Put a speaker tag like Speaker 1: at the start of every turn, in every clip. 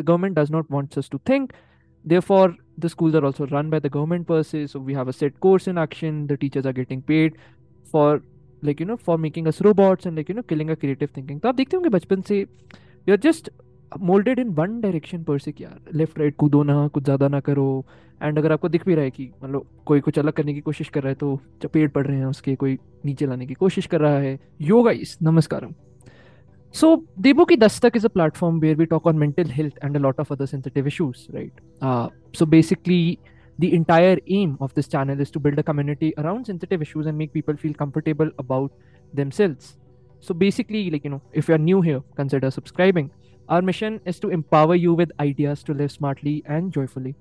Speaker 1: The government does not want us to think. Therefore, the schools are also run by the government per se. So we have a set course in action. The teachers are getting paid for like you know for making us robots and like you know killing a creative thinking. So आप देखते होंगे बचपन से we are just moulded in one direction पर से क्या left right कूदो ना कुछ ज़्यादा ना करो एंड अगर आपको दिख भी रहा है कि मतलब कोई कुछ अलग करने की कोशिश कर रहा है तो चपेट पड़ रहे हैं उसके कोई नीचे लाने की कोशिश कर रहा है योगा इस नमस्कारम So, Debu Ki Dastak is a platform where we talk on mental health and a lot of other sensitive issues, right? Uh, so, basically, the entire aim of this channel is to build a community around sensitive issues and make people feel comfortable about themselves. So, basically, like, you know, if you're new here, consider subscribing. Our mission is to empower you with ideas to live smartly and joyfully.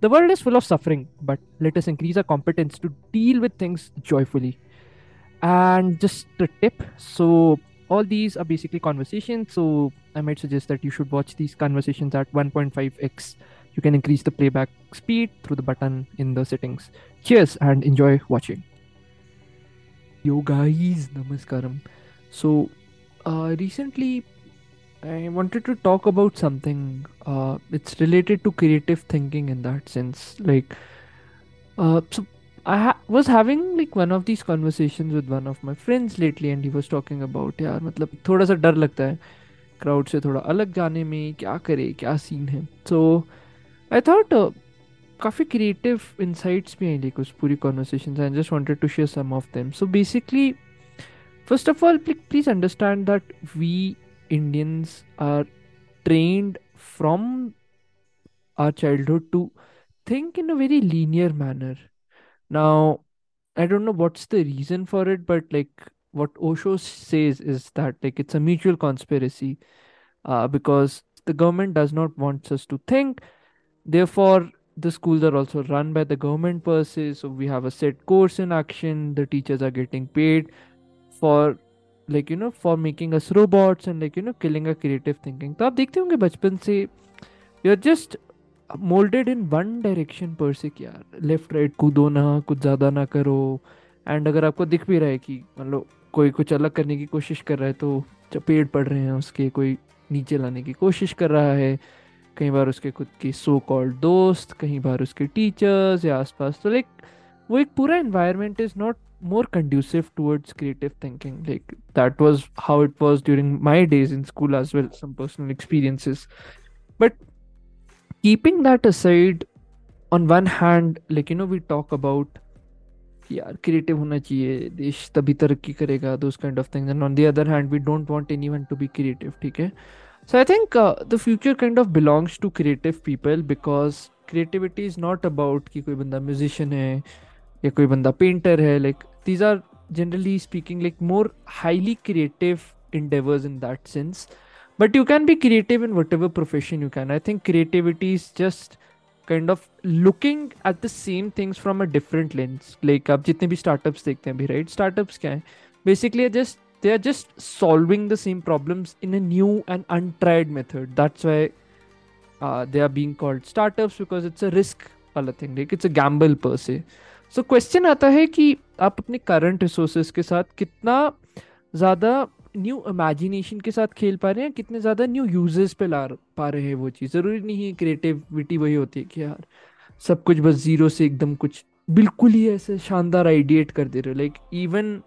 Speaker 1: The world is full of suffering, but let us increase our competence to deal with things joyfully. And just a tip so, all these are basically conversations so i might suggest that you should watch these conversations at 1.5x you can increase the playback speed through the button in the settings cheers and enjoy watching yo guys namaskaram so uh, recently i wanted to talk about something uh, it's related to creative thinking in that sense like uh, so I ha- was having like one of these conversations with one of my friends lately and he was talking about यार मतलब थोड़ा सा डर लगता है crowd से थोड़ा अलग जाने में क्या करे क्या सीन है सो आई थॉट काफ़ी क्रिएटिव इंसाइट्स भी हैं लाइक उस पूरी conversation I just wanted to share some of them so basically first of all please understand that we Indians are trained from our childhood to think in a very linear manner now, I don't know what's the reason for it, but like what Osho says is that like it's a mutual conspiracy uh, because the government does not want us to think. Therefore, the schools are also run by the government per se. So we have a set course in action. The teachers are getting paid for like you know for making us robots and like you know killing our creative thinking. So आप देखते होंगे बचपन you you're just moulded in one direction पर से क्या left right कूदो ना कुछ ज़्यादा ना करो एंड अगर आपको दिख भी रहा है कि मतलब कोई कुछ अलग करने की कोशिश कर रहा है तो चपेट पड़ रहे हैं उसके कोई नीचे लाने की कोशिश कर रहा है कई बार उसके खुद के सो कॉल्ड दोस्त कई बार उसके टीचर्स या आसपास तो लाइक वो एक पूरा environment is not more conducive towards creative thinking like that was how it was during my days in school as well some personal experiences but keeping that aside on one hand like you know we talk about yeah creative hona desh tabhi karega, those kind of things and on the other hand we don't want anyone to be creative okay so i think uh, the future kind of belongs to creative people because creativity is not about ki koi banda musician hai ya koi banda painter hai like these are generally speaking like more highly creative endeavors in that sense but you can be creative in whatever profession you can i think creativity is just kind of looking at the same things from a different lens like up, jitne bhi startups dekhte hain bhi right startups kya hai basically are just they are just solving the same problems in a new and untried method that's why uh, they are being called startups because it's a risk wala thing like it's a gamble per se so question aata hai ki आप अपने current resources के साथ कितना ज़्यादा new imagination के साथ खेल पा रहे हैं कितने ज़्यादा न्यू यूजर्स पे ला पा रहे हैं वो चीज़ ज़रूरी नहीं है क्रिएटिविटी वही होती है कि यार सब कुछ बस ज़ीरो से एकदम कुछ बिल्कुल ही ऐसे शानदार आइडिएट कर दे रहे हो like even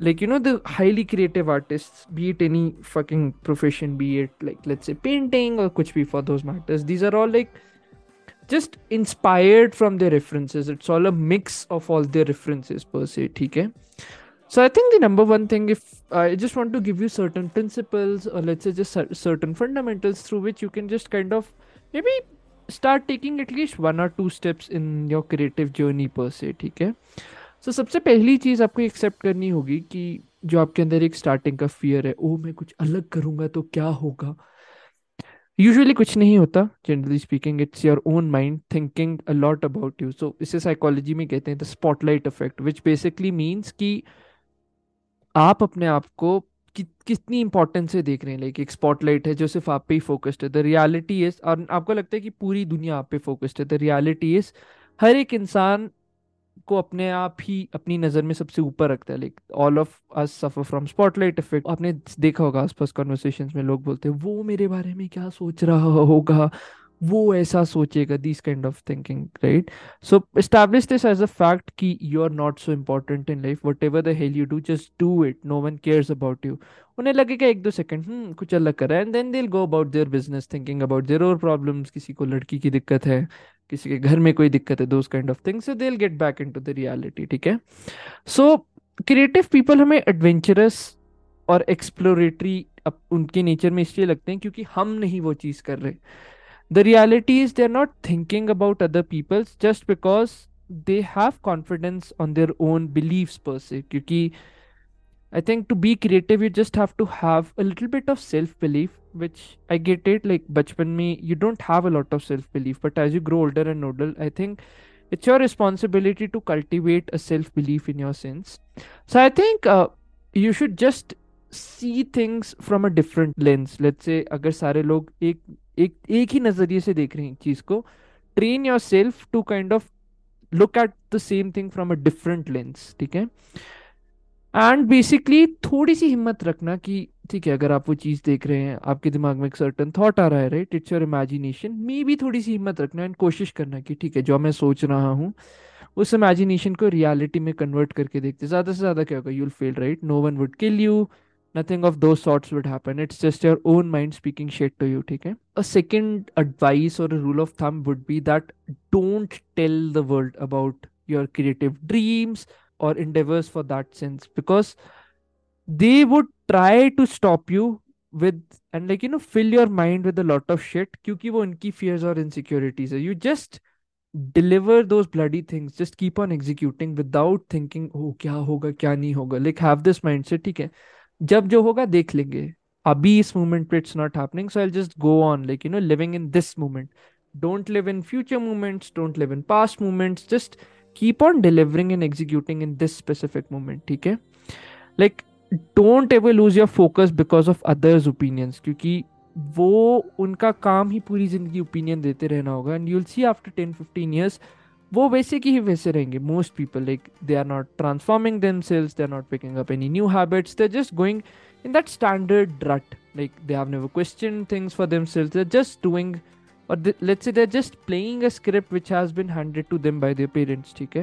Speaker 1: like you know the highly creative artist be it any fucking profession be it like let's say painting और कुछ भी for those matters these are all like just inspired from their references it's all a mix of all their references पर से ठीक है so i think the number one thing if i just want to give you certain principles or let's say just certain fundamentals through which you can just kind of maybe start taking at least one or two steps in your creative journey per se ठीक है so, सबसे पहली चीज़ आपको accept करनी होगी कि जो आपके अंदर एक स्टार्टिंग का फियर है ओ मैं कुछ अलग करूँगा तो क्या होगा यूजुअली कुछ नहीं होता generally speaking it's your own mind thinking a lot about you so इसे साइकोलॉजी में कहते हैं the spotlight effect which basically means कि आप अपने आप को कि, कितनी इंपॉर्टेंस से देख रहे हैं लाइक एक स्पॉटलाइट है जो सिर्फ आप पे ही फोकस्ड है द रियलिटी इज और आपको लगता है कि पूरी दुनिया आप पे फोकस्ड है द रियलिटी इज हर एक इंसान को अपने आप ही अपनी नज़र में सबसे ऊपर रखता है like all of us suffer from spotlight effect आपने देखा होगा आसपास कॉन्वर्सेशन में लोग बोलते हैं वो मेरे बारे में क्या सोच रहा होगा वो ऐसा सोचेगा this kind of thinking right so establish this as a fact कि you are not so important in life what ever the hell you do just do it no one cares about you उन्हें लगेगा एक दो second हम्म कुछ अलग कर रहा है and then they'll go about their business thinking about their और प्रॉब्लम्स किसी को लड़की की दिक्कत है किसी के घर में कोई दिक्कत है those kind of things so they get back into the reality ठीक है सो क्रिएटिव पीपल हमें एडवेंचरस और एक्सप्लोरेटरी उनके नेचर में इसलिए लगते हैं क्योंकि हम नहीं वो चीज़ कर रहे the reality is they're not thinking about other people's just because they have confidence on their own beliefs per se because I think to be creative, you just have to have a little bit of self belief, which I get it. Like, bachpan me, you don't have a lot of self belief, but as you grow older and older, I think it's your responsibility to cultivate a self belief in your sense. So I think uh, you should just see things from a different lens. Let's say, agar sare log ek. एक एक ही नजरिए से देख रहे हैं चीज को train yourself to kind of look at the same thing from a different lens ठीक है एंड बेसिकली थोड़ी सी हिम्मत रखना कि ठीक है अगर आप वो चीज देख रहे हैं आपके दिमाग में एक सर्टन थॉट आ रहा है राइट इट्स योर इमेजिनेशन मे भी थोड़ी सी हिम्मत रखना एंड कोशिश करना कि ठीक है जो मैं सोच रहा हूँ उस इमेजिनेशन को रियलिटी में कन्वर्ट करके देखते ज्यादा से ज्यादा क्या होगा you'll fail right no one would kill you nothing of those sorts would happen it's just your own mind speaking shit to you okay a second advice or a rule of thumb would be that don't tell the world about your creative dreams or endeavors for that sense because they would try to stop you with and like you know fill your mind with a lot of shit kyunki wo unki fears or insecurities you just deliver those bloody things just keep on executing without thinking oh kya hoga kya nahi hoga like have this mindset theek hai जब जो होगा देख लेंगे अभी इस moment पे it's not happening so I just go on like you know living in this moment don't live in future moments don't live in past moments just keep on delivering and executing in this specific moment ठीक है like don't ever lose your focus because of others' opinions क्योंकि वो उनका काम ही पूरी जिंदगी opinion देते रहना होगा and you will see after ten fifteen years वो basically की ही वैसे Most people, people like they are not transforming themselves they are not picking up any new habits they just going in that standard like they have never questioned things for themselves they're just doing or they, let's say they're just playing a script which has been handed to them by their parents okay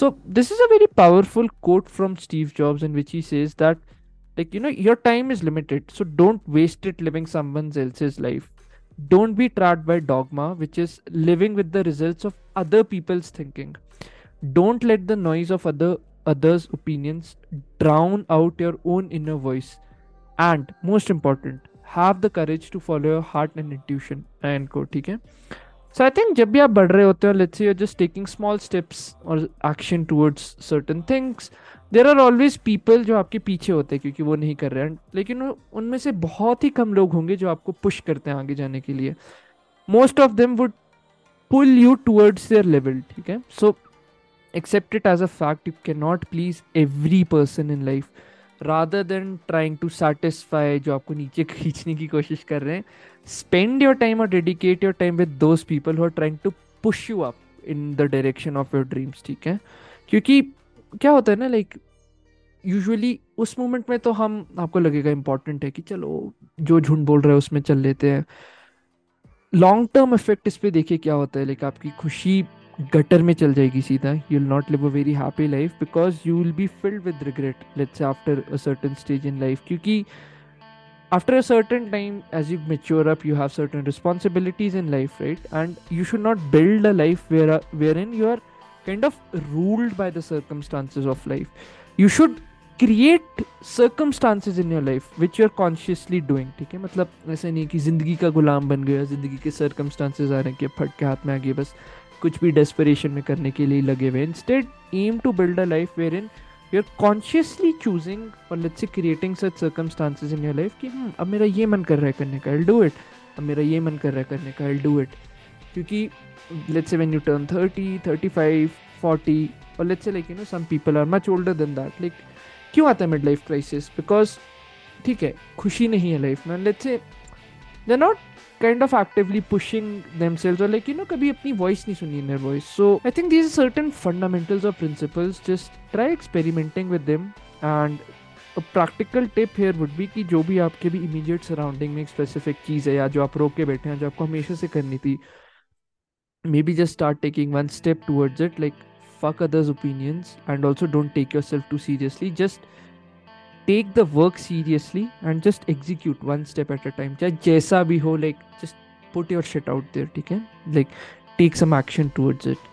Speaker 1: so this is a very powerful quote from steve jobs in which he says that like you know your time is limited so don't waste it living someone else's life don't be trapped by dogma which is living with the results of other people's thinking don't let the noise of other others opinions drown out your own inner voice and most important have the courage to follow your heart and intuition and को ठीक है so I think जब भी आप बढ़ रहे होते हो let's you're just taking small steps और action towards certain things there are always people जो आपके पीछे होते हैं क्योंकि वो नहीं कर रहे हैं लेकिन उनमें से बहुत ही कम लोग होंगे जो आपको पुश करते हैं आगे जाने के लिए most of them would pull you towards their level ठीक है so accept it as a fact you can not please every person in life rather than trying to satisfy जो आपको नीचे खींचने की कोशिश कर रहे हैं स्पेंड योर टाइम और dedicate your time with those people who are trying to push you up in the direction of your dreams ठीक है क्योंकि क्या होता है ना लाइक यूजली उस मोमेंट में तो हम आपको लगेगा इंपॉर्टेंट है कि चलो जो झुंड बोल रहे हैं उसमें चल लेते हैं लॉन्ग टर्म इफेक्ट इस पर देखिए क्या होता है लाइक आपकी खुशी गटर में चल जाएगी सीधा you will not live a very happy life because you will be filled with regret let's after a certain stage in life क्योंकि after a certain time as you mature up you have certain responsibilities in life right and you should not build a life where in you are kind of ruled by the circumstances of life you should create circumstances in your life which you are consciously doing ठीक है मतलब ऐसे नहीं कि ज़िंदगी का गुलाम बन गया ज़िंदगी के सर्कमस्टांसिस आ रहे हैं कि फट के हाथ में आ गए बस कुछ भी डेस्परेशन में करने के लिए लगे हुए instead aim to build a life where in you are consciously choosing और let's say creating such circumstances in your life कि hmm, अब मेरा ये मन कर रहा है करने का आई डू इट अब मेरा ये मन कर रहा है करने का आई डू इट क्योंकि let's say when you turn thirty thirty five forty और let's say like you know some people are much older than that like क्यों आता है मिड लाइफ क्राइसिस बिकॉज ठीक है खुशी नहीं है लाइफ में let's say they not kind of actively pushing themselves और लाइक यू नो कभी अपनी वॉइस नहीं सुनी in voice so I think these certain fundamentals और principles just try experimenting with them and practical tip here would भी कि जो भी आपके भी इमीडिएट सराउंडिंग में एक स्पेसिफिक चीज़ है या जो आप रोक के बैठे हैं जो आपको हमेशा से करनी थी maybe just start taking one step towards it like fuck others' opinions and also don't take yourself too seriously. Just take the work seriously and just execute one step at a time. Just jaisa bhi ho, like just put your shit out there, okay? Like take some action towards it.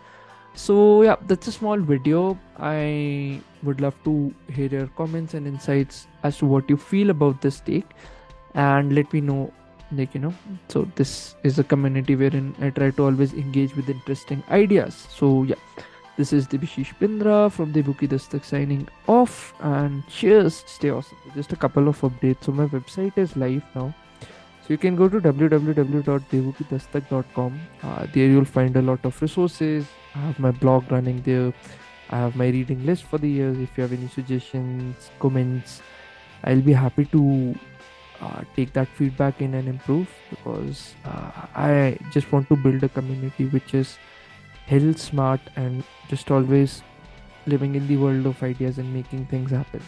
Speaker 1: So yeah, that's a small video. I would love to hear your comments and insights as to what you feel about this take and let me know like you know so this is a community wherein i try to always engage with interesting ideas so yeah this is Debashish Bindra from Debuki Dastak signing off and cheers. Stay awesome. Just a couple of updates. So my website is live now. So you can go to www.debukidastak.com. Uh, there you'll find a lot of resources. I have my blog running there. I have my reading list for the year. If you have any suggestions, comments, I'll be happy to uh, take that feedback in and improve because uh, I just want to build a community which is hell smart and just always living in the world of ideas and making things happen